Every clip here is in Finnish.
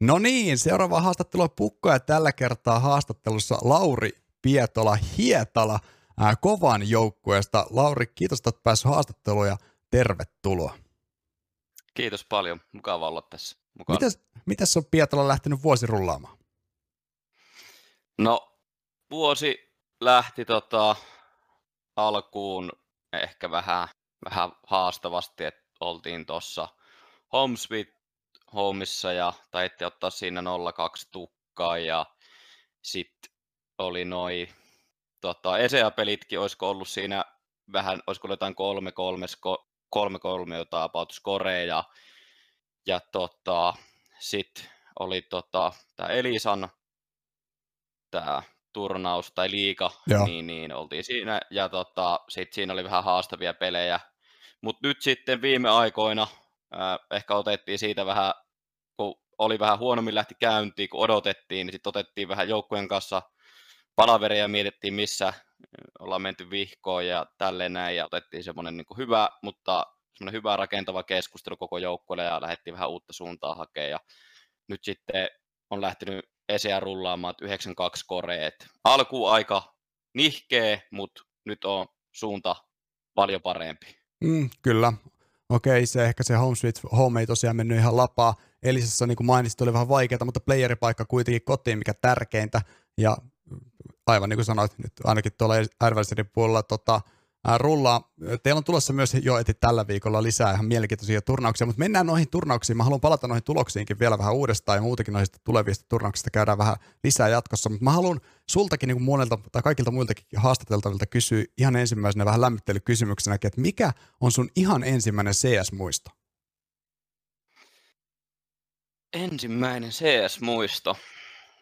No niin, seuraava haastattelu on Pukko ja tällä kertaa haastattelussa Lauri Pietola Hietala ää, kovan joukkueesta. Lauri, kiitos, että olet päässyt haastatteluun ja tervetuloa. Kiitos paljon, mukava olla tässä mukana. Mitäs, mitäs on Pietola lähtenyt vuosi rullaamaan? No, vuosi lähti tota, alkuun ehkä vähän, vähän haastavasti, että oltiin tuossa Home Sweet Homeissa ja taitti ottaa siinä 02 tukkaa ja sitten oli noi tota, ESEA-pelitkin, olisiko ollut siinä vähän, olisiko jotain kolme kolme, kolme, kolme jotain about scoreja ja, ja tota, sitten oli tota, tämä Elisan tämä turnaus tai liika, niin, niin oltiin siinä ja tota, sitten siinä oli vähän haastavia pelejä, mutta nyt sitten viime aikoina äh, ehkä otettiin siitä vähän, oli vähän huonommin lähti käyntiin, kun odotettiin, niin sitten otettiin vähän joukkueen kanssa palaveria ja mietittiin, missä ollaan menty vihkoon ja tälleen näin, ja otettiin semmoinen niin hyvä, mutta semmoinen hyvä rakentava keskustelu koko joukkueelle ja lähdettiin vähän uutta suuntaa hakemaan, ja nyt sitten on lähtenyt esiä rullaamaan 92 koreet. Alku aika nihkeä, mutta nyt on suunta paljon parempi. Mm, kyllä. Okei, se ehkä se Home Sweet Home ei tosiaan mennyt ihan lapaa. Elisessä, niin kuin mainitsit, oli vähän vaikeaa, mutta playeripaikka kuitenkin kotiin, mikä tärkeintä. Ja aivan niin kuin sanoit, nyt ainakin tuolla advisory puolella tota, rullaa. Teillä on tulossa myös jo eti tällä viikolla lisää ihan mielenkiintoisia turnauksia, mutta mennään noihin turnauksiin. Mä haluan palata noihin tuloksiinkin vielä vähän uudestaan ja muutenkin noista tulevista turnauksista käydään vähän lisää jatkossa, mutta mä haluan sultakin niin monelta tai kaikilta muiltakin haastateltavilta kysyä ihan ensimmäisenä vähän lämmittelykysymyksenäkin, että mikä on sun ihan ensimmäinen CS-muisto? Ensimmäinen CS-muisto.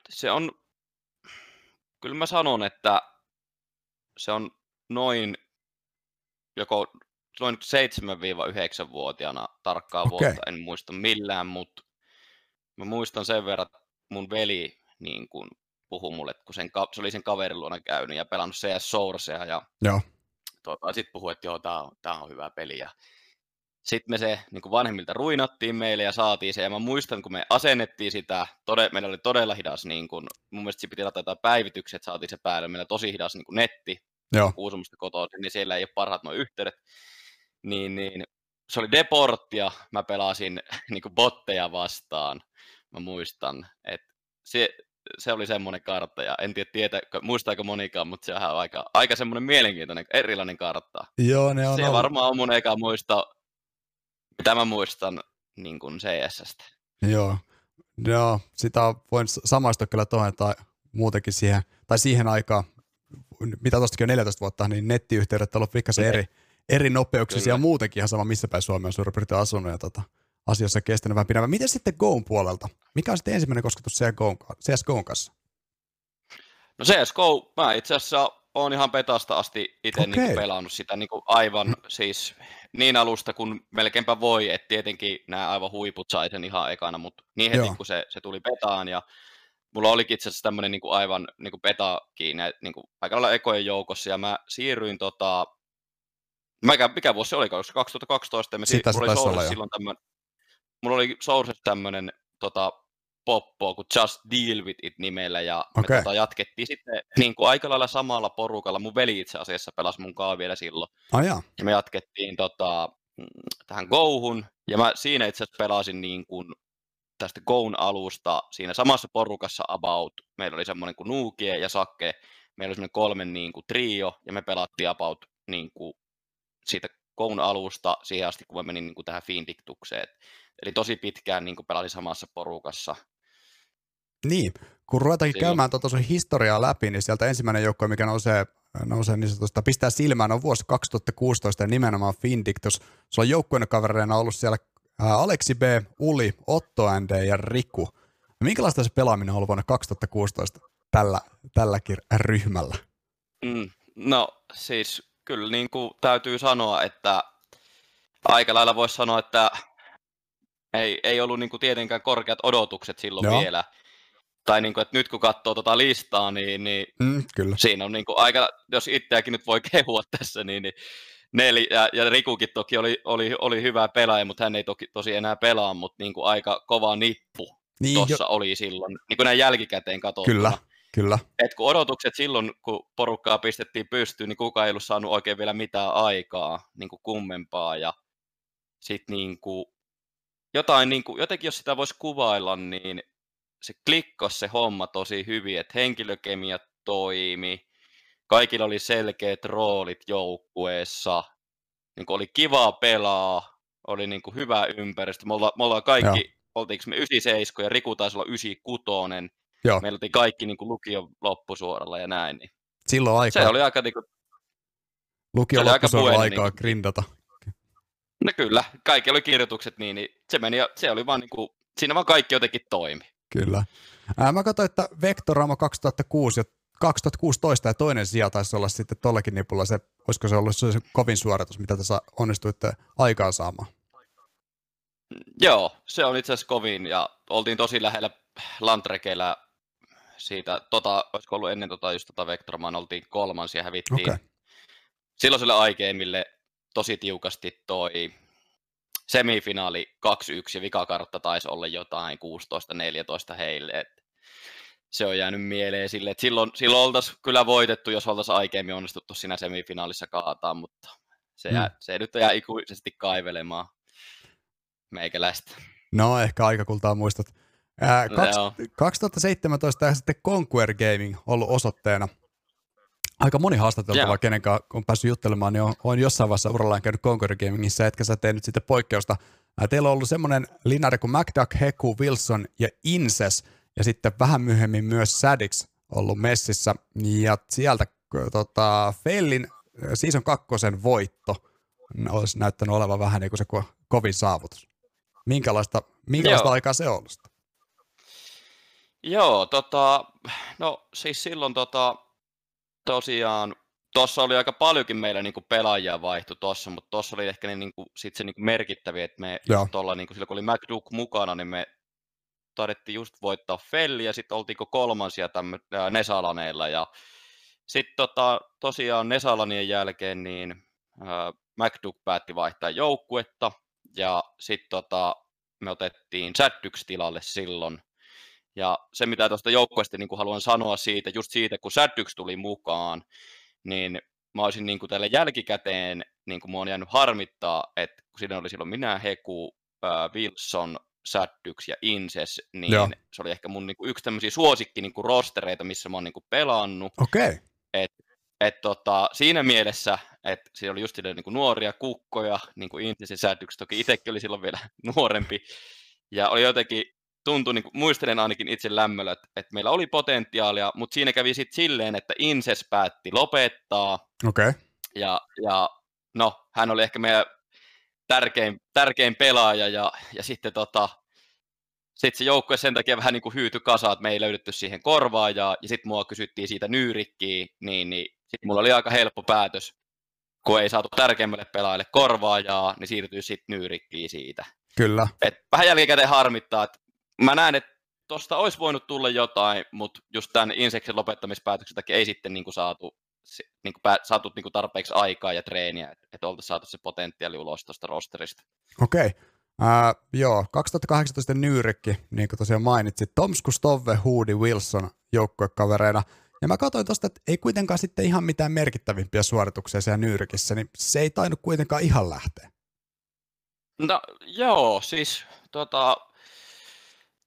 Se on, kyllä mä sanon, että se on noin joko noin 7-9-vuotiaana tarkkaa okay. vuotta, en muista millään, mutta mä muistan sen verran, että mun veli niin kun puhui mulle, kun sen, se oli sen kaverin luona käynyt ja pelannut CS Sourcea ja joo. Tuota, sitten puhui, että joo, tää on, tää on hyvä peli ja sitten me se niin vanhemmilta ruinattiin meille ja saatiin se. Ja mä muistan, kun me asennettiin sitä, tode, meillä oli todella hidas, niin kun, mun mielestä se piti laittaa päivitykset, saatiin se päälle. Meillä oli tosi hidas niin netti, Joo. Kuusamosta kotoa, niin siellä ei ole parhaat nuo yhteydet. Niin, niin, se oli Deport ja mä pelasin niin kuin botteja vastaan. Mä muistan, että se, se oli semmoinen kartta, ja en tiedä, tietä, muistaako monikaan, mutta se on aika, aika semmoinen mielenkiintoinen, erilainen kartta. Joo, ne on Se ollut. varmaan on mun eka muista, mitä mä muistan niin kuin CS-stä. Joo, Joo, sitä voin samaistua kyllä tuohon, tai muutenkin siihen, tai siihen aikaan, mitä tuostakin on 14 vuotta, niin nettiyhteydet on ollut pikkasen eri, eri nopeuksisia ja muutenkin ihan sama, missä päin Suomea on suurin piirtein asunut ja tota, asiassa kestänyt vähän pidemmän. Miten sitten Goon puolelta? Mikä on sitten ensimmäinen kosketus CSGOn kanssa? No CSGO, mä itse asiassa oon ihan petasta asti itse okay. niin pelannut sitä niin aivan siis niin alusta kuin melkeinpä voi, että tietenkin nämä aivan huiput sai sen ihan ekana, mutta niin heti Joo. kun se, se tuli petaan ja mulla olikin itse asiassa tämmöinen niin aivan niin kuin petakin niin kuin aika lailla ekojen joukossa, ja mä siirryin tota, mikä, mikä vuosi se oli, 2012, ja me Sitä mulla oli Source silloin tämmöinen, mulla oli Source tämmöinen tota, poppo kuin Just Deal With It nimellä, ja okay. me tota, jatkettiin sitten niin kuin aika lailla samalla porukalla, mun veli itse asiassa pelasi mun kaa vielä silloin, oh, ja me jatkettiin tota, mm, tähän Gohun, ja mä siinä itse asiassa pelasin niin kuin tästä Goon alusta siinä samassa porukassa about. Meillä oli semmoinen kuin Nuukie ja Sakke. Meillä oli semmoinen kolmen niin kuin trio ja me pelattiin about niin kuin siitä Goon alusta siihen asti, kun mä menin niin kuin tähän Findictukseen. Eli tosi pitkään niin kuin pelasin samassa porukassa. Niin, kun ruvetaankin Silloin. käymään tuota sun historiaa läpi, niin sieltä ensimmäinen joukko, mikä nousee, nousee niin sanotusta, pistää silmään, on vuosi 2016 ja nimenomaan Findictus. Sulla on joukkueen kavereina ollut siellä Aleksi B, Uli, Otto ND ja Riku. Minkälaista se pelaaminen on ollut vuonna 2016 tällä, tälläkin ryhmällä? Mm, no siis kyllä niin kuin täytyy sanoa, että aika lailla voisi sanoa, että ei, ei ollut niin kuin tietenkään korkeat odotukset silloin Joo. vielä. Tai niin kuin, että nyt kun katsoo tuota listaa, niin, niin mm, kyllä. siinä on niin kuin aika, jos itseäkin nyt voi kehua tässä, niin, niin Neli, ja, ja Rikukin toki oli, oli, oli hyvä pelaaja, mutta hän ei toki tosi enää pelaa, mutta niin kuin aika kova nippu niin, tuossa jo... oli silloin, niin kuin näin jälkikäteen katsottuna. Kyllä, kyllä. Et kun odotukset silloin, kun porukkaa pistettiin pystyyn, niin kukaan ei ollut saanut oikein vielä mitään aikaa niin kuin kummempaa. Ja sitten niin kuin, jotain, niin kuin, jotenkin jos sitä voisi kuvailla, niin se klikkasi se homma tosi hyvin, että henkilökemia toimi, kaikilla oli selkeät roolit joukkueessa, niin oli kivaa pelaa, oli niin kuin hyvä ympäristö. Me ollaan, me ollaan kaikki, Joo. oltiinko me 97 ja Riku taisi olla 96. Joo. Meillä oli kaikki niin kuin lukion loppusuoralla ja näin. Niin Silloin aika. Se oli aika niin kuin, lukion loppusuoralla aikaa niin, grindata. No kyllä, kaikki oli kirjoitukset niin, niin se meni, se oli vaan niin kuin, siinä vaan kaikki jotenkin toimi. Kyllä. Ää, mä katsoin, että Vectorama 2006 ja 2016 ja toinen sija taisi olla sitten tuollakin nipulla se, olisiko se ollut se kovin suoritus, mitä tässä onnistuitte aikaan saamaan? Joo, se on itse asiassa kovin ja oltiin tosi lähellä Lantrekeillä siitä, tota, olisiko ollut ennen tota, just tota Vectormaan, oltiin kolmansia, hävittiin okay. silloiselle aikeimille tosi tiukasti toi semifinaali 2-1 ja vikakartta taisi olla jotain 16-14 heille. Et se on jäänyt mieleen sille, että silloin, silloin oltaisiin kyllä voitettu, jos oltaisiin aikeemmin onnistuttu siinä semifinaalissa kaataan, mutta se, jää, mm. se nyt jää ikuisesti kaivelemaan meikäläistä. No, ehkä aikakultaa muistat. Ää, kaks, no, 2017 ja sitten Conquer Gaming ollut osoitteena. Aika moni haastateltava, kenen kanssa on päässyt juttelemaan, niin on, on jossain vaiheessa urallaan käynyt Conquer Gamingissa, etkä sä tehnyt sitten poikkeusta. Teillä on ollut semmoinen linari kuin MacDuck, Heku, Wilson ja Inses, ja sitten vähän myöhemmin myös Sadix ollut messissä, ja sieltä tota, Fellin season kakkosen voitto olisi näyttänyt olevan vähän niin kuin se kovin saavutus. Minkälaista, minkälaista aikaa se on ollut? Joo, tota, no siis silloin tota, tosiaan, tuossa oli aika paljonkin meillä niinku pelaajia vaihtu tuossa, mutta tuossa oli ehkä ne, niinku, sit se niinku merkittävi, että me tuolla, niinku, silloin kun oli McDuck mukana, niin me taidettiin just voittaa Felli ja sitten oltiinko kolmansia tämmö, ää, Nesalaneilla ja sitten tota, tosiaan Nesalanien jälkeen niin ää, McDuck päätti vaihtaa joukkuetta ja sitten tota, me otettiin Sättyks tilalle silloin. Ja se, mitä tuosta joukkueesta niin haluan sanoa siitä, just siitä, kun Sättyks tuli mukaan, niin mä olisin niin kuin tälle jälkikäteen, niin kuin mua on jäänyt harmittaa, että kun siinä oli silloin minä, Heku, äh, Wilson, Sättyks ja Inses, niin Joo. se oli ehkä mun niin kuin, yksi tämmöisiä suosikki niin kuin rostereita, missä mä oon niin kuin, pelannut. Okei. Okay. Et, et, tota, siinä mielessä, että siinä oli just niin kuin, nuoria kukkoja, niin kuin Inses ja toki itsekin oli silloin vielä nuorempi, ja oli jotenkin, tuntui, niin kuin, muistelen ainakin itse lämmöllä, että, että meillä oli potentiaalia, mutta siinä kävi sitten silleen, että Inses päätti lopettaa. Okei. Okay. Ja, ja no, hän oli ehkä meidän tärkein, tärkein pelaaja ja, ja sitten tota, sit se joukkue sen takia vähän niin kuin hyytyi kasaan, että me ei löydetty siihen korvaajaa ja sitten mua kysyttiin siitä nyyrikkiä, niin, niin sitten mulla oli aika helppo päätös, kun ei saatu tärkeimmälle pelaajalle korvaajaa, niin siirtyy sitten nyyrikkiin siitä. Kyllä. Et vähän jälkikäteen harmittaa, että mä näen, että tuosta olisi voinut tulla jotain, mutta just tämän Inseksin lopettamispäätöksen takia ei sitten niin kuin saatu niin kuin pää, saatu niin kuin tarpeeksi aikaa ja treeniä, että, oltaisiin saatu se potentiaali ulos tuosta rosterista. Okei. Okay. Uh, joo, 2018 Nyyrikki, niin kuin tosiaan mainitsit, Tomsku, Stove, Hoodi, Wilson joukkuekavereina. Ja mä katsoin tuosta, että ei kuitenkaan sitten ihan mitään merkittävimpiä suorituksia siellä Nyyrikissä, niin se ei tainnut kuitenkaan ihan lähteä. No joo, siis tota,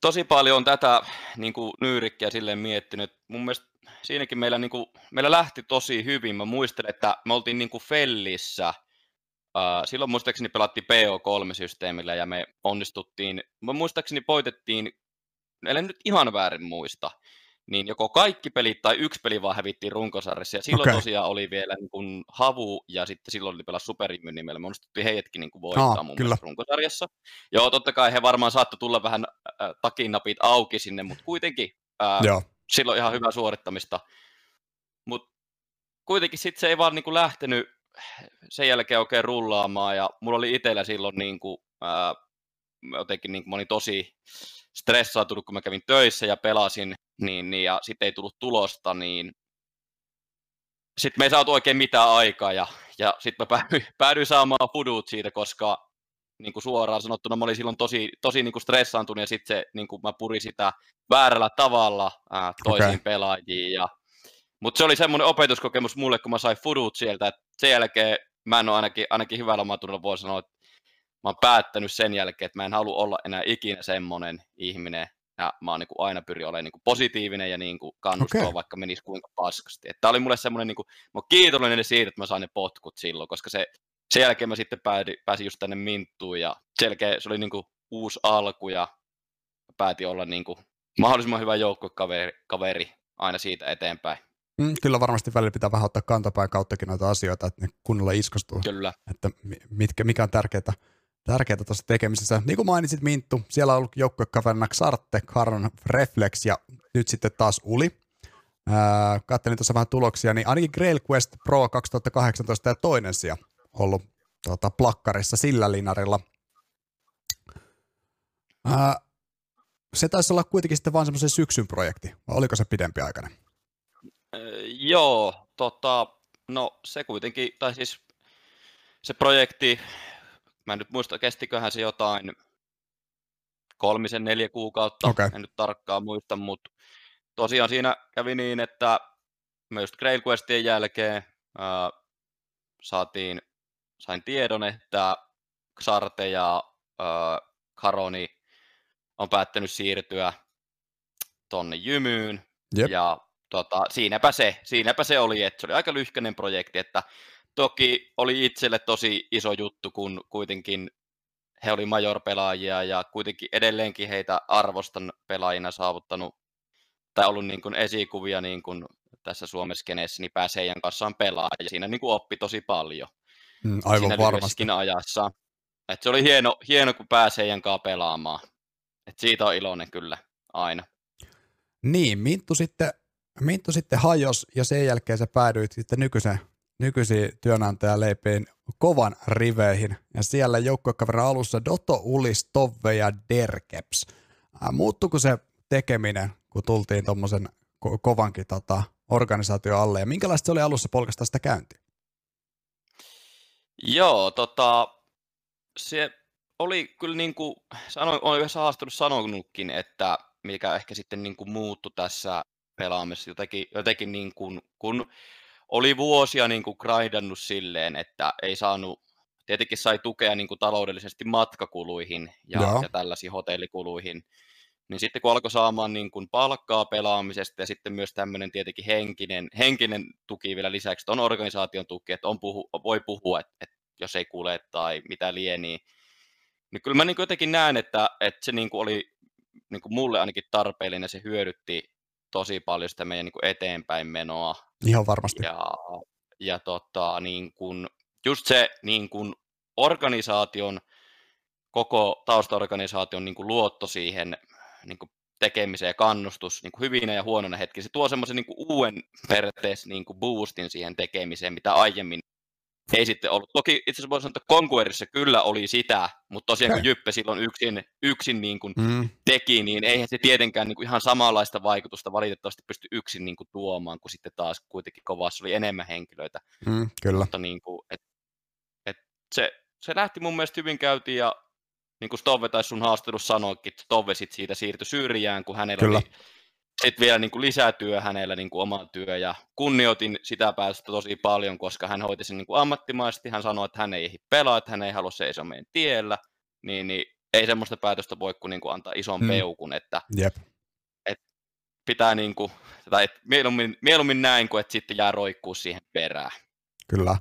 tosi paljon tätä niin kuin Nyyrikkiä silleen miettinyt. Mun mielestä siinäkin meillä, niin kuin, meillä lähti tosi hyvin. Mä muistelen, että me oltiin niin kuin Fellissä. Silloin muistaakseni pelattiin PO3-systeemillä ja me onnistuttiin, mä muistaakseni voitettiin, ellei nyt ihan väärin muista, niin joko kaikki pelit tai yksi peli vaan hävittiin runkosarjassa. Ja silloin okay. tosiaan oli vielä niin kuin Havu ja sitten silloin oli pelas Superimyn nimellä. Me onnistuttiin heidätkin niin kuin voittaa Aa, mun kyllä. runkosarjassa. Joo, totta kai he varmaan saattoi tulla vähän äh, takinapit auki sinne, mutta kuitenkin äh, Joo silloin ihan hyvää suorittamista. Mutta kuitenkin sitten se ei vaan niinku lähtenyt sen jälkeen oikein rullaamaan ja mulla oli itsellä silloin niinku, ää, jotenkin niinku, mä olin tosi stressaantunut, kun mä kävin töissä ja pelasin, niin, niin ja sitten ei tullut tulosta, niin sitten me ei saatu oikein mitään aikaa ja, ja sitten mä päädyin, päädyin saamaan fudut siitä, koska niin kuin suoraan sanottuna mä olin silloin tosi, tosi niin kuin stressaantunut ja sitten se, niin kuin mä purin sitä väärällä tavalla ää, toisiin okay. pelaajiin. Ja, mutta se oli semmoinen opetuskokemus mulle, kun mä sain fudut sieltä, että sen jälkeen mä en ole ainakin, ainakin hyvällä omatunnolla voi sanoa, että mä oon päättänyt sen jälkeen, että mä en halua olla enää ikinä semmoinen ihminen, ja mä oon niin kuin aina pyrin olemaan niin kuin positiivinen ja niin kuin kannustava, okay. vaikka menisi kuinka paskasti. Tämä oli mulle semmoinen, niin kuin, mä oon kiitollinen siitä, että mä sain ne potkut silloin, koska se, sen jälkeen mä sitten päädi, pääsin just tänne Minttuun ja sen jälkeen se oli niin kuin uusi alku ja päätin olla niin kuin mahdollisimman hyvä joukkuekaveri kaveri aina siitä eteenpäin. Mm, kyllä varmasti välillä pitää vähän ottaa kantapäin kauttakin noita asioita, että ne kunnolla iskostuu. Kyllä. Että mitkä, mikä on tärkeää tärkeää tuossa tekemisessä. Niin kuin mainitsit Minttu, siellä on ollut joukkuekaverina Xarte, Karon, Reflex ja nyt sitten taas Uli. Ää, kattelin tuossa vähän tuloksia, niin ainakin Grail Quest Pro 2018 ja toinen sija ollut tota, plakkarissa sillä linarilla. Ää, se taisi olla kuitenkin sitten vaan semmoisen syksyn projekti, vai oliko se pidempi aikainen? joo, tota, no se kuitenkin, tai siis se projekti Mä en nyt muista, kestiköhän se jotain kolmisen, neljä kuukautta, okay. en nyt tarkkaan muista, mutta tosiaan siinä kävi niin, että myös Grail Questien jälkeen ää, saatiin, sain tiedon, että Xarte ja ää, Karoni on päättänyt siirtyä tonne Jymyyn, Jep. ja tota, siinäpä, se, siinäpä se oli, että se oli aika lyhkäinen projekti, että toki oli itselle tosi iso juttu, kun kuitenkin he oli major-pelaajia ja kuitenkin edelleenkin heitä arvostan pelaajina saavuttanut tai ollut niin kuin esikuvia niin kuin tässä Suomessa keneessä, niin pääsee heidän kanssaan pelaa ja siinä niin kuin oppi tosi paljon. Mm, aivan siinä varmasti. ajassa. Et se oli hieno, hieno, kun pääsee heidän kanssa pelaamaan. Et siitä on iloinen kyllä aina. Niin, Minttu sitten, Minttu sitten hajos ja sen jälkeen sä päädyit sitten nykyisen nykyisiin työnantajaleipiin kovan riveihin. Ja siellä joukkuekaverin alussa Dotto, Ulis, Tove ja Derkeps. muuttuiko se tekeminen, kun tultiin tuommoisen ko- kovankin tota, organisaatio alle, ja minkälaista se oli alussa polkasta sitä käyntiä? Joo, tota, se oli kyllä niin kuin, sanoin, olen yhdessä haastattelussa sanonutkin, että mikä ehkä sitten niin kuin muuttui tässä pelaamisessa jotenkin, jotenkin niin kuin, kun oli vuosia niin kuin grindannut silleen, että ei saanut, tietenkin sai tukea niin kuin taloudellisesti matkakuluihin ja, ja tällaisiin hotellikuluihin, niin sitten kun alkoi saamaan niin kuin palkkaa pelaamisesta ja sitten myös tämmöinen tietenkin henkinen, henkinen tuki vielä lisäksi, että on organisaation tuki, että on puhu, voi puhua, että, että jos ei kuule tai mitä lienee, niin kyllä mä niin jotenkin näen, että, että se niin kuin oli niin kuin mulle ainakin tarpeellinen, se hyödytti tosi paljon sitä meidän niin kuin eteenpäin menoa. Ihan varmasti. Ja, ja tota, niin kuin, just se niin kuin organisaation, koko taustaorganisaation niin kuin luotto siihen niin kuin tekemiseen ja kannustus niin kuin hyvinä ja huonona hetki. Se tuo semmoisen niin uuden periaatteessa niin kuin boostin siihen tekemiseen, mitä aiemmin ei sitten ollut. Toki itse asiassa voisi sanoa, että Conquerissa kyllä oli sitä, mutta tosiaan kun Jyppe silloin yksin, yksin niin kuin mm. teki, niin eihän se tietenkään niin kuin ihan samanlaista vaikutusta valitettavasti pysty yksin niin kuin tuomaan, kun sitten taas kuitenkin kovassa oli enemmän henkilöitä. Mm, kyllä. Mutta niin kuin, et, et se, se lähti mun mielestä hyvin käytiin ja niin kuin Stove tai sun haastattelussa sanoikin, että Stove sit siitä siirtyi syrjään, kun hänellä Kyllä. oli sitten vielä niin kuin lisätyö hänellä niin kuin oma työ ja kunnioitin sitä päästä tosi paljon, koska hän hoiti sen niin kuin ammattimaisesti. Hän sanoi, että hän ei pelaa, että hän ei halua seisoa meidän tiellä, niin, niin ei semmoista päätöstä voi kuin, niin kuin antaa ison hmm. peukun, että, Jep. että pitää niin kuin, tai että mieluummin, mieluummin näin kuin että sitten jää roikkuu siihen perään. Kyllä.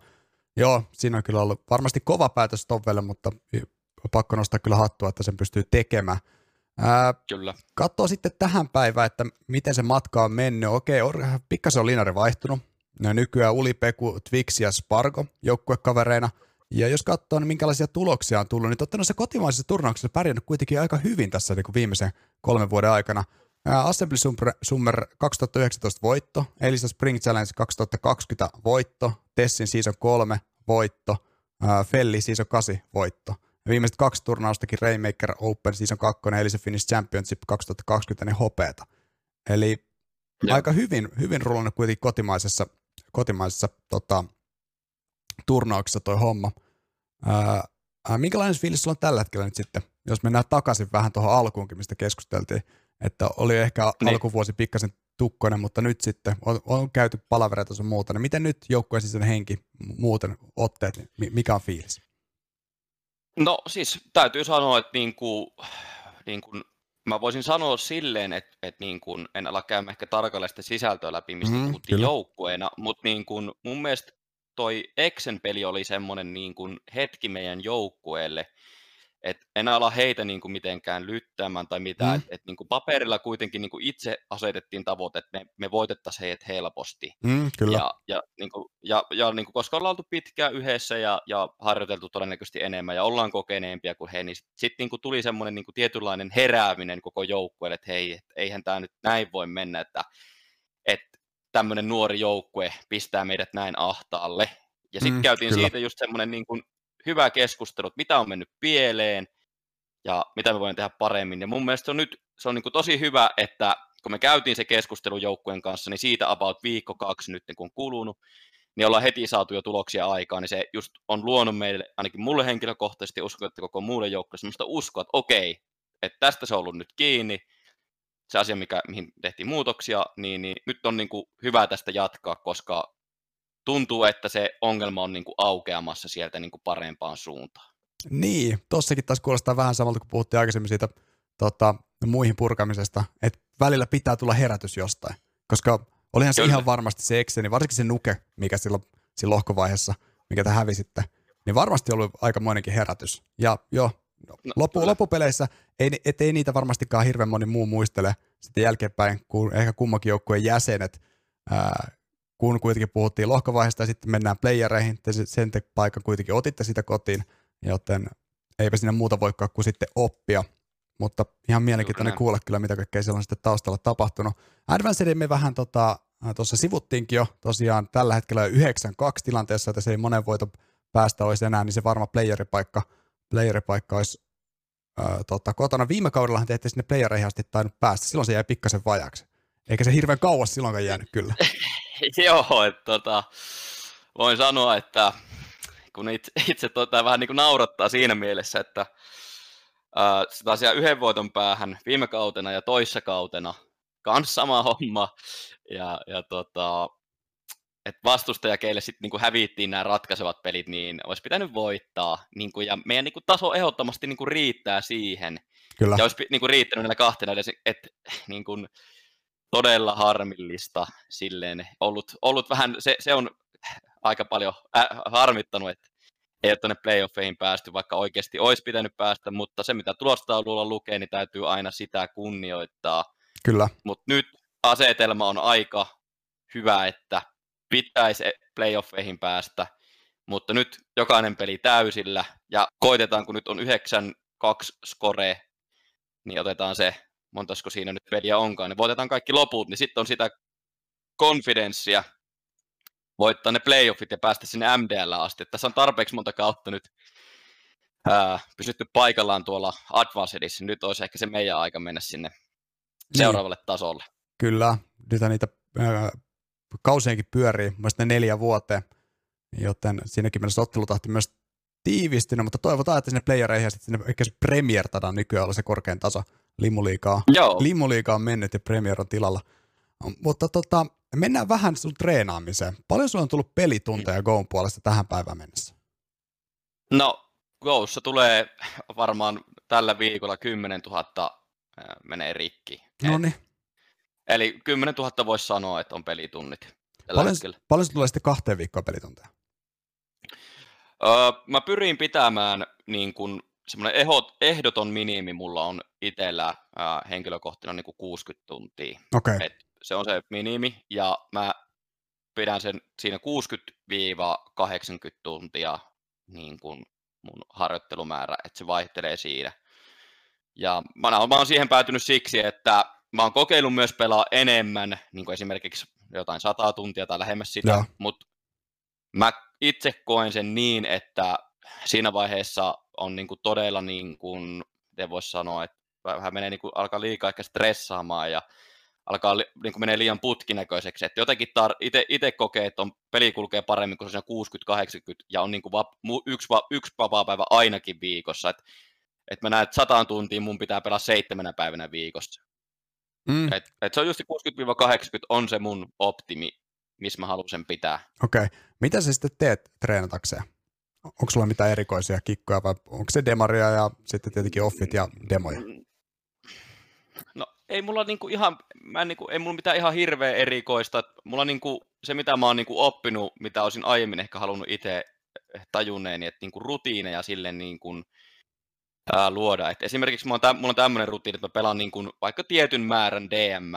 Joo, siinä on kyllä ollut varmasti kova päätös Tovelle, mutta pakko nostaa kyllä hattua, että sen pystyy tekemään. Ää, Kyllä. Katsoo sitten tähän päivään, että miten se matka on mennyt. Okei, pikkasen on linari vaihtunut. Ja nykyään Ulipeku, Twix ja Spargo joukkuekavereina. Ja jos katsoo, niin minkälaisia tuloksia on tullut, niin totta noissa kotimaisissa turnauksissa pärjännyt kuitenkin aika hyvin tässä niin kuin viimeisen kolmen vuoden aikana. Assembly Summer 2019 voitto, Elisa Spring Challenge 2020 voitto, Tessin Season 3 voitto, Felli Season 8 voitto. Ja viimeiset kaksi turnaustakin Rainmaker Open Season 2 eli se Finnish Championship 2020 niin hopeeta. Eli ja. aika hyvin, hyvin rullannut kuitenkin kotimaisessa, kotimaisessa tota, turnauksessa toi homma. Ää, Äh, minkälainen fiilis sulla on tällä hetkellä nyt sitten, jos mennään takaisin vähän tuohon alkuunkin, mistä keskusteltiin, että oli ehkä niin. alkuvuosi pikkasen tukkonen, mutta nyt sitten on, on käyty palavereita sun muuta, niin miten nyt joukkueen sisäinen henki, muuten otteet, niin mikä on fiilis? No siis täytyy sanoa, että niin kuin, niin kuin mä voisin sanoa silleen, että, että niin kuin, en ala käymään ehkä tarkalleen sitä sisältöä läpi, mistä mm, puhuttiin joukkueena, mutta niin kuin, mun mielestä toi Exen peli oli semmoinen niin kuin hetki meidän joukkueelle, et en ala heitä niin kuin mitenkään lyttäämään tai mitään, mm. että et niin kuin paperilla kuitenkin niin kuin itse asetettiin tavoite, että me, me voitettaisiin heidät helposti. Mm, kyllä. Ja, ja, niin kuin, ja, ja niin kuin, koska ollaan oltu pitkään yhdessä ja, ja harjoiteltu todennäköisesti enemmän ja ollaan kokeneempia kuin he, niin sitten niin kuin tuli semmoinen niin kuin tietynlainen herääminen koko joukkueelle, että hei, et eihän tämä nyt näin voi mennä, että, että tämmöinen nuori joukkue pistää meidät näin ahtaalle. Ja sitten mm, käytiin kyllä. siitä just semmoinen niin kuin hyvä keskustelu, että mitä on mennyt pieleen ja mitä me voimme tehdä paremmin. Ja mun mielestä se on nyt se on niin kuin tosi hyvä, että kun me käytiin se keskustelu joukkueen kanssa, niin siitä about viikko kaksi nyt kun on kulunut, niin ollaan heti saatu jo tuloksia aikaan, niin se just on luonut meille, ainakin mulle henkilökohtaisesti, uskon, että koko muulle joukkueelle semmoista uskoa, että okei, että tästä se on ollut nyt kiinni, se asia, mikä, mihin tehtiin muutoksia, niin, niin nyt on niin kuin hyvä tästä jatkaa, koska tuntuu, että se ongelma on niin kuin aukeamassa sieltä niin kuin parempaan suuntaan. Niin, tossakin taas kuulostaa vähän samalta, kun puhuttiin aikaisemmin siitä tota, muihin purkamisesta, että välillä pitää tulla herätys jostain, koska olihan se Kyllä. ihan varmasti se Exeni, varsinkin se nuke, mikä silloin, silloin lohkovaiheessa, mikä te hävisitte, niin varmasti ollut aikamoinenkin herätys. Ja jo, no, loppu, loppupeleissä ei, et ei niitä varmastikaan hirveän moni muu muistele sitten jälkeenpäin, kun ehkä kummankin joukkueen jäsenet ää, kun kuitenkin puhuttiin lohkovaiheesta ja sitten mennään playereihin, te sen te paikan kuitenkin otitte sitä kotiin, joten eipä sinne muuta voikaan kuin sitten oppia. Mutta ihan mielenkiintoinen Kyllä. kuulla kyllä, mitä kaikkea siellä on sitten taustalla tapahtunut. Advanced me vähän tota, tuossa sivuttiinkin jo tosiaan tällä hetkellä 9-2 tilanteessa, että se ei monen voito päästä olisi enää, niin se varma playeripaikka, playeripaikka olisi ää, tota, kotona. Viime kaudellahan te ette sinne playereihin asti tainnut päästä, silloin se jäi pikkasen vajaksi. Eikä se hirveän kauas silloinkaan jäänyt kyllä. Joo, että tota, voin sanoa, että kun itse, itse tota, vähän niin kuin naurattaa siinä mielessä, että ää, sitä yhden voiton päähän viime kautena ja toissa kautena kans sama homma. Ja, ja tota, että vastustaja, keille sitten niinku hävittiin nämä ratkaisevat pelit, niin olisi pitänyt voittaa. Niinku, ja meidän niinku, taso ehdottomasti niinku, riittää siihen. Kyllä. Ja olisi niinku, riittänyt näillä kahtena, että niinku, todella harmillista silleen ollut, ollut vähän, se, se on aika paljon äh, harmittanut, että ei ole tuonne playoffeihin päästy, vaikka oikeasti olisi pitänyt päästä, mutta se mitä tulostaululla lukee, niin täytyy aina sitä kunnioittaa. Kyllä. Mutta nyt asetelma on aika hyvä, että pitäisi playoffeihin päästä, mutta nyt jokainen peli täysillä, ja koitetaan, kun nyt on 9-2 score, niin otetaan se montasko siinä nyt peliä onkaan, niin voitetaan kaikki loput, niin sitten on sitä konfidenssia voittaa ne playoffit ja päästä sinne MDL asti. Että tässä on tarpeeksi monta kautta nyt ää, pysytty paikallaan tuolla Advancedissa. Nyt olisi ehkä se meidän aika mennä sinne niin. seuraavalle tasolle. Kyllä, nyt niitä ää, kausienkin pyörii, mielestäni neljä vuoteen, joten siinäkin mielessä ottelutahti myös tiivistynyt, mutta toivotaan, että sinne playereihin ja sitten sinne ehkä Premier nykyään olla se korkein taso Limuliikaa. Joo. Limuliiga on mennyt ja Premier on tilalla. Mutta tota, mennään vähän sun treenaamiseen. Paljon sulla on tullut pelitunteja Goon puolesta tähän päivään mennessä? No, Goossa tulee varmaan tällä viikolla 10 000 menee rikki. No niin. Eli 10 000 voisi sanoa, että on pelitunnit. Paljon, paljon tulee sitten kahteen viikkoon pelitunteja? Öö, mä pyrin pitämään niin kun, semmoinen ehdot, ehdoton minimi mulla on itsellä ää, henkilökohtainen niin kuin 60 tuntia. Okay. Et se on se minimi, ja mä pidän sen siinä 60-80 tuntia niin kuin mun harjoittelumäärä, että se vaihtelee siinä. Ja mä mä oon siihen päätynyt siksi, että mä oon kokeillut myös pelaa enemmän, niin kuin esimerkiksi jotain sataa tuntia tai lähemmäs sitä, mutta mä itse koen sen niin, että siinä vaiheessa on niin kuin todella, niin kuin, voisi sanoa, että vähän menee niin kuin, alkaa liikaa ehkä stressaamaan ja alkaa niin kuin menee liian putkinäköiseksi. Että jotenkin tar- itse kokee, että on, peli kulkee paremmin kuin se 60-80 ja on niin kuin va, yksi, va, yksi vapaa-päivä ainakin viikossa. Että et mä näen, että sataan tuntia mun pitää pelaa seitsemänä päivänä viikossa. Mm. Et, et se on just 60-80 on se mun optimi, missä mä haluan sen pitää. Okei. Okay. Mitä sä sitten teet treenatakseen? Onko sulla mitään erikoisia kikkoja vai onko se demaria ja sitten tietenkin offit ja demoja? Mm. No ei mulla niinku ihan, mä en niinku, ei mulla mitään ihan hirveä erikoista. Mulla niinku, se mitä mä oon niinku oppinut, mitä olisin aiemmin ehkä halunnut itse tajunneeni, että niinku rutiineja sille niinku, ää, luoda. Et esimerkiksi mulla on, täm, mulla on tämmöinen rutiini, että mä pelaan niin kuin vaikka tietyn määrän DM,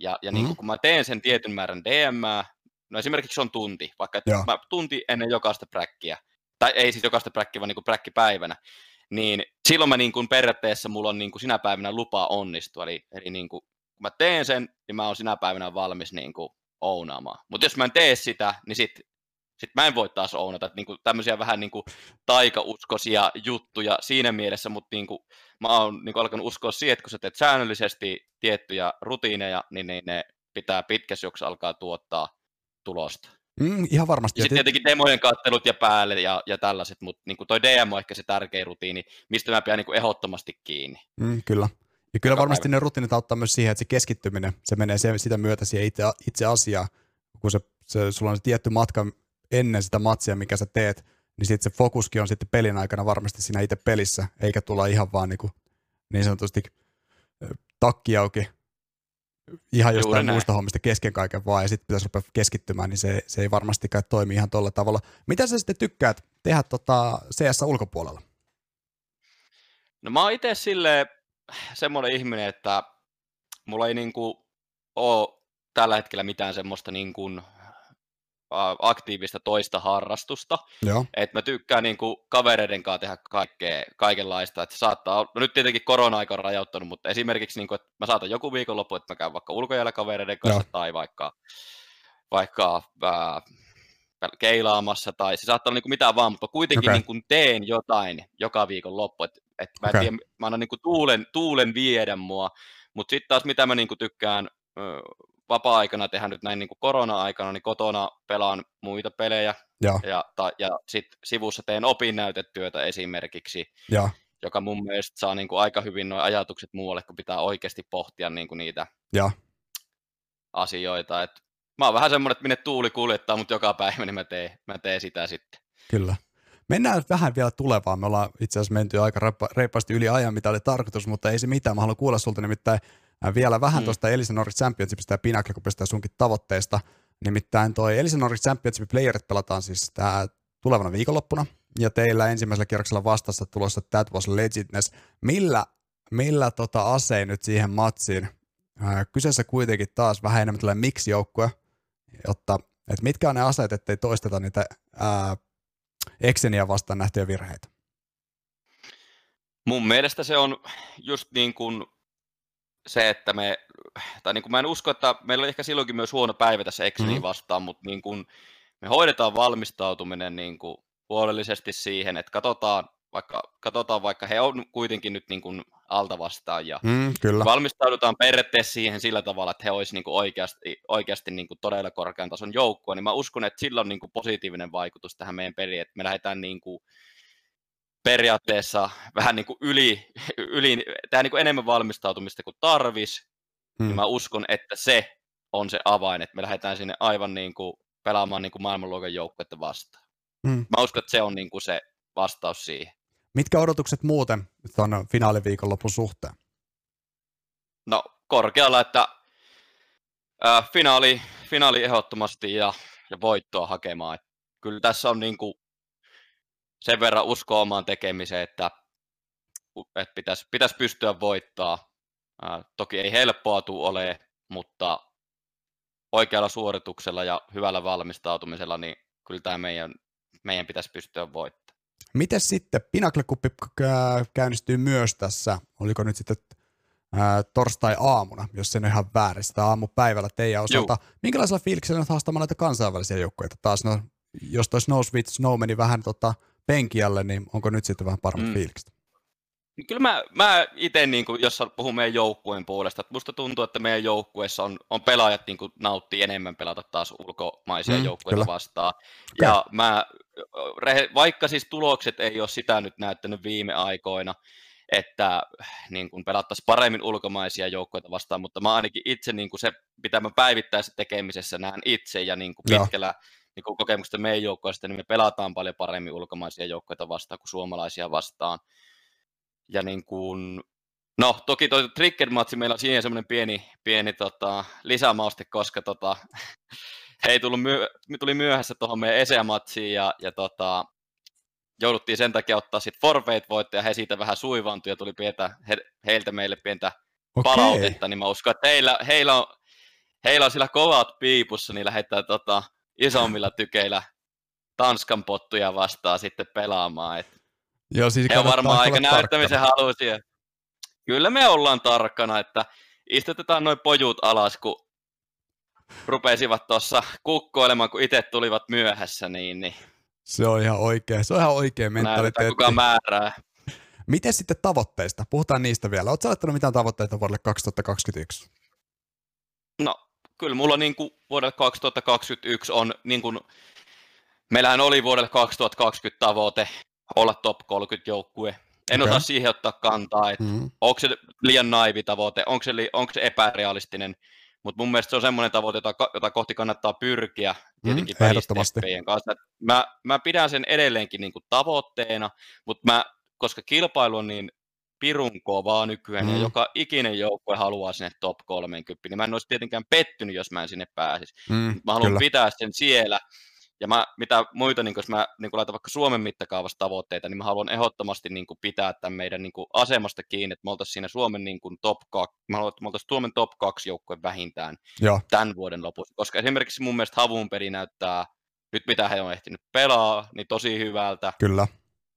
ja, ja niin kuin, mm. kun mä teen sen tietyn määrän DM, no esimerkiksi on tunti, vaikka että mä tunti ennen jokaista präkkiä, tai ei siis jokaista präkkiä, vaan niin kuin präkkipäivänä, niin silloin mä niin kuin periaatteessa mulla on niin kuin sinä päivänä lupa onnistua, eli, eli niin kuin, kun mä teen sen, niin mä oon sinä päivänä valmis niin kuin ounaamaan. Mutta jos mä en tee sitä, niin sitten sitten mä en voi taas ounata, että niinku tämmöisiä vähän niinku taikauskoisia juttuja siinä mielessä, mutta niinku, mä oon niinku alkanut uskoa siihen, että kun sä teet säännöllisesti tiettyjä rutiineja, niin, niin ne pitää pitkässä alkaa tuottaa tulosta. Mm, ihan varmasti. Sitten tietenkin demojen kattelut ja päälle ja, ja tällaiset, mutta niin toi DM on ehkä se tärkein rutiini, mistä mä pidän niin ehdottomasti kiinni. Mm, kyllä. Ja kyllä varmasti päivä. ne rutiinit auttaa myös siihen, että se keskittyminen, se menee se, sitä myötä siihen itse, itse asiaan, kun se, se, sulla on se tietty matka, ennen sitä matsia, mikä sä teet, niin sitten se fokuskin on sitten pelin aikana varmasti siinä itse pelissä, eikä tulla ihan vaan niin, kuin, niin sanotusti takki auki ihan jostain Juuri näin. hommista kesken kaiken vaan, ja sitten pitäisi rupea keskittymään, niin se, se ei varmastikaan toimi ihan tuolla tavalla. Mitä sä sitten tykkäät tehdä tota CS ulkopuolella? No mä oon itse silleen semmoinen ihminen, että mulla ei niinku ole tällä hetkellä mitään semmoista niin kuin aktiivista toista harrastusta. Joo. Et mä tykkään niin kuin kavereiden kanssa tehdä kaikkea, kaikenlaista. Et saattaa, no nyt tietenkin korona-aika on rajoittanut, mutta esimerkiksi niin kuin, että mä saatan joku viikonloppu, että mä käyn vaikka ulkojäällä kavereiden kanssa Joo. tai vaikka, vaikka ää, keilaamassa tai se saattaa olla niin kuin mitään vaan, mutta kuitenkin okay. niin kuin teen jotain joka viikon loppu. Et, et mä, okay. tiedä, mä annan niin kuin tuulen, tuulen viedä mua, mutta sitten taas mitä mä niin kuin tykkään vapaa-aikana tehdä nyt näin niin kuin korona-aikana, niin kotona pelaan muita pelejä ja, ja, ta, ja sitten sivussa teen opinnäytetyötä esimerkiksi, ja. joka mun mielestä saa niin kuin aika hyvin nuo ajatukset muualle, kun pitää oikeasti pohtia niin kuin niitä ja. asioita. Et mä oon vähän semmoinen, että minne tuuli kuljettaa, mutta joka päivä niin mä teen, mä teen sitä sitten. Kyllä. Mennään vähän vielä tulevaan. Me ollaan itse asiassa menty aika reippaasti yli ajan, mitä oli tarkoitus, mutta ei se mitään. Mä haluan kuulla sulta nimittäin vielä vähän mm. tuosta Elisa Nordic Championshipista ja Pinnacle Cupista sunkin tavoitteista. Nimittäin toi Nordic Championship Playerit pelataan siis tää tulevana viikonloppuna, ja teillä ensimmäisellä kierroksella vastassa tulossa That Was Legitness. Millä, millä tota asein nyt siihen matsiin? Ää, kyseessä kuitenkin taas vähän enemmän tällainen mix-joukkue, jotta, että mitkä on ne aseet, ettei toisteta niitä ää, Exenia vastaan nähtyjä virheitä? Mun mielestä se on just niin kuin se, että me, tai niin kuin mä en usko, että meillä oli ehkä silloinkin myös huono päivä tässä Exceliin mm-hmm. vastaan, mutta niin kuin me hoidetaan valmistautuminen niin kuin huolellisesti siihen, että katsotaan vaikka, katsotaan vaikka he on kuitenkin nyt niin kuin alta vastaan ja mm, kyllä. valmistaudutaan periaatteessa siihen sillä tavalla, että he olisivat niin kuin oikeasti, oikeasti niin kuin todella korkean tason joukkue, niin mä uskon, että sillä on niin kuin positiivinen vaikutus tähän meidän peliin, että me lähdetään niin kuin periaatteessa vähän niin kuin yli, yli tämä niin kuin enemmän valmistautumista kuin tarvis, hmm. niin mä uskon, että se on se avain, että me lähdetään sinne aivan niin kuin pelaamaan niin kuin maailmanluokan joukkuetta vastaan. Hmm. Mä uskon, että se on niin kuin se vastaus siihen. Mitkä odotukset muuten tuon finaaliviikonlopun suhteen? No korkealla, että äh, finaali, finaali ehdottomasti ja, ja voittoa hakemaan. Et kyllä tässä on niin kuin sen verran usko omaan tekemiseen, että, että pitäisi, pitäisi pystyä voittaa. Ää, toki ei helppoa tule ole, mutta oikealla suorituksella ja hyvällä valmistautumisella, niin kyllä tämä meidän, meidän pitäisi pystyä voittamaan. Miten sitten Pinnacle Cup käynnistyy myös tässä, oliko nyt sitten ää, torstai-aamuna, jos se on ihan väärin, sitä aamupäivällä teidän osalta. Juu. Minkälaisella fiiliksellä nyt haastamaan näitä kansainvälisiä joukkoja? Taas no, jos toi Snow Sweet Snow meni vähän tota, penkialle, niin onko nyt sitten vähän paremmat mm. fiilikset? Kyllä mä, mä itse, niin kuin, jos puhun meidän joukkueen puolesta, että musta tuntuu, että meidän joukkueessa on, on pelaajat niin kuin, nauttii enemmän pelata taas ulkomaisia mm, joukkueita kyllä. vastaan. Okay. Ja mä, vaikka siis tulokset ei ole sitä nyt näyttänyt viime aikoina, että niin kuin pelattaisiin paremmin ulkomaisia joukkoja vastaan, mutta mä ainakin itse niin kuin se, mitä mä päivittäisessä tekemisessä näen itse ja niin kuin pitkällä niin kuin kokemuksesta meidän joukkoista, niin me pelataan paljon paremmin ulkomaisia joukkoja vastaan kuin suomalaisia vastaan. Ja niin kuin, no toki tuo Trigger-matsi meillä on siihen semmoinen pieni, pieni tota, lisämauste, koska tota, he ei tullut myö- tuli myöhässä tuohon meidän ESEA-matsiin ja, ja tota, jouduttiin sen takia ottaa sitten forfeit voittoja, he siitä vähän suivantui ja tuli pientä, he, heiltä meille pientä okay. palautetta, niin mä uskon, että heillä, heillä, on, heillä on sillä kovat piipussa, niin lähdetään tota, isommilla tykeillä Tanskan pottuja vastaan sitten pelaamaan. Et Joo, siis he on varmaan aika näyttämisen halusia. Kyllä me ollaan tarkkana, että istutetaan noin pojut alas, kun rupesivat tuossa kukkoilemaan, kun itse tulivat myöhässä, niin, niin se on ihan oikein, se on ihan oikein mentaliteetti. kuka määrää. Miten sitten tavoitteista? Puhutaan niistä vielä. Oletko laittanut mitään tavoitteita vuodelle 2021? No, kyllä mulla niin kuin vuodelle 2021 on, niin kuin, meillähän oli vuodelle 2020 tavoite olla top 30 joukkue. En okay. osaa siihen ottaa kantaa, että mm-hmm. onko se liian naivi tavoite, onko se, onko se epärealistinen. Mutta mun mielestä se on semmoinen tavoite, jota, jota kohti kannattaa pyrkiä mm, tietenkin mm, ehdottomasti. kanssa. Mä, mä pidän sen edelleenkin niin kuin tavoitteena, mutta mä, koska kilpailu on niin pirun kovaa nykyään, mm. ja joka ikinen joukkue haluaa sinne top 30, niin mä en olisi tietenkään pettynyt, jos mä en sinne pääsisi. Mm, mä haluan kyllä. pitää sen siellä, ja mä, mitä muita, niin jos mä niin laitan vaikka Suomen mittakaavassa tavoitteita, niin mä haluan ehdottomasti niin kuin pitää tämän meidän niin kuin asemasta kiinni, että me oltaisiin siinä Suomen niin kuin top 2, mä haluan, että me oltaisiin Suomen top 2 joukkue vähintään Joo. tämän vuoden lopussa, koska esimerkiksi mun mielestä Havun peli näyttää, nyt mitä he on ehtinyt pelaa, niin tosi hyvältä. Kyllä.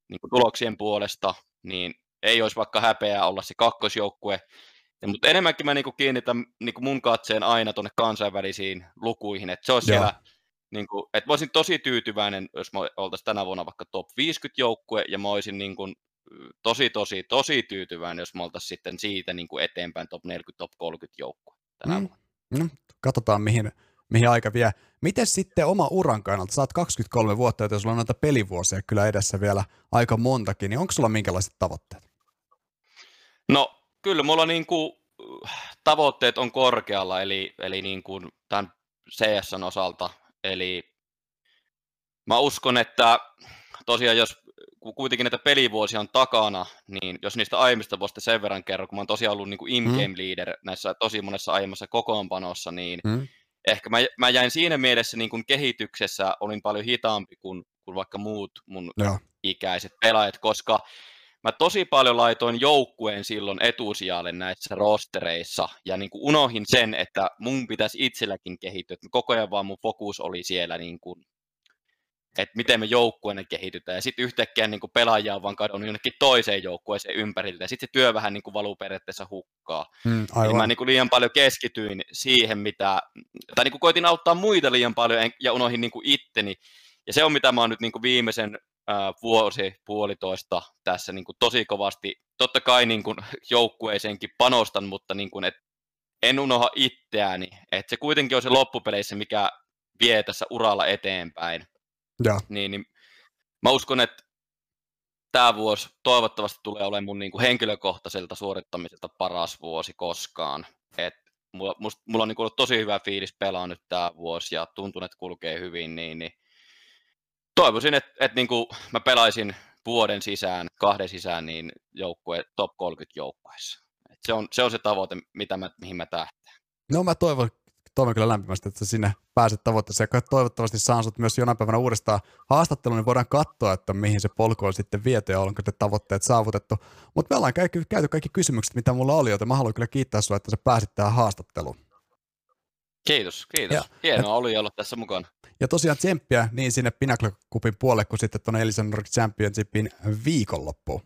Niin kuin tuloksien puolesta, niin ei olisi vaikka häpeää olla se kakkosjoukkue, ja, mutta enemmänkin mä niin kuin kiinnitän niin kuin mun katseen aina tuonne kansainvälisiin lukuihin, että se on siellä niin kuin, että mä olisin tosi tyytyväinen, jos me oltaisiin tänä vuonna vaikka top 50 joukkue, ja mä olisin niin kuin, tosi, tosi, tosi tyytyväinen, jos me oltaisiin sitten siitä niin kuin eteenpäin top 40, top 30 joukkue tänä mm. vuonna. No, katsotaan, mihin, mihin aika vie. Miten sitten oma uran kannalta? Saat 23 vuotta, joten sulla on noita pelivuosia kyllä edessä vielä aika montakin, niin onko sulla minkälaiset tavoitteet? No, kyllä mulla niin kuin, tavoitteet on korkealla, eli, eli niin kuin tämän CSN osalta Eli mä uskon, että tosiaan jos kuitenkin näitä pelivuosia on takana, niin jos niistä aiemmista vuosista sen verran kerron, kun mä oon tosiaan ollut niin in-game mm. leader näissä tosi monessa aiemmassa kokoonpanossa, niin mm. ehkä mä, mä jäin siinä mielessä niin kuin kehityksessä, olin paljon hitaampi kuin, kuin vaikka muut mun Joo. ikäiset pelaajat, koska mä tosi paljon laitoin joukkueen silloin etusijalle näissä rostereissa ja niin kuin unohin sen, että mun pitäisi itselläkin kehittyä. Että koko ajan vaan mun fokus oli siellä, niin kuin, että miten me joukkueena kehitytään. Ja sitten yhtäkkiä niin kuin pelaajia on vaan kadonnut jonnekin toiseen joukkueeseen ympäriltä. Ja sitten se työ vähän niin kuin valuu periaatteessa hukkaa. Mm, aivan. Niin mä niin kuin liian paljon keskityin siihen, mitä, tai niin kuin koitin auttaa muita liian paljon ja unohin niin kuin itteni. Ja se on mitä mä oon nyt niin kuin viimeisen ää, vuosi, puolitoista tässä niin kuin tosi kovasti. Totta kai niin kuin joukkueeseenkin panostan, mutta niin kuin, et en unoha itseäni. Että se kuitenkin on se loppupeleissä, mikä vie tässä uralla eteenpäin. Ja. Niin, niin mä uskon, että tämä vuosi toivottavasti tulee olemaan mun niin kuin henkilökohtaiselta suorittamiselta paras vuosi koskaan. Et mulla, must, mulla on niin kuin ollut tosi hyvä fiilis pelaa nyt tämä vuosi ja tuntuu, että kulkee hyvin, niin, niin toivoisin, että, että niin kuin mä pelaisin vuoden sisään, kahden sisään, niin joukkue, top 30 joukkueessa. Se on, se on se tavoite, mitä mä, mihin mä tähtään. No mä toivon, toivon kyllä lämpimästi, että sinne pääset tavoitteeseen. Ja toivottavasti saan sut myös jonain päivänä uudestaan haastatteluun, niin voidaan katsoa, että mihin se polku on sitten viety ja onko ne tavoitteet saavutettu. Mutta me ollaan käyty, käyty kaikki kysymykset, mitä mulla oli, joten mä haluan kyllä kiittää sinua, että sä pääsit tähän haastatteluun. Kiitos, kiitos. Ja, Hienoa et, oli olla tässä mukana. Ja tosiaan tsemppiä niin sinne Pinnacle Cupin puolelle kuin sitten tuonne Elisa Nordic Championshipin viikonloppuun.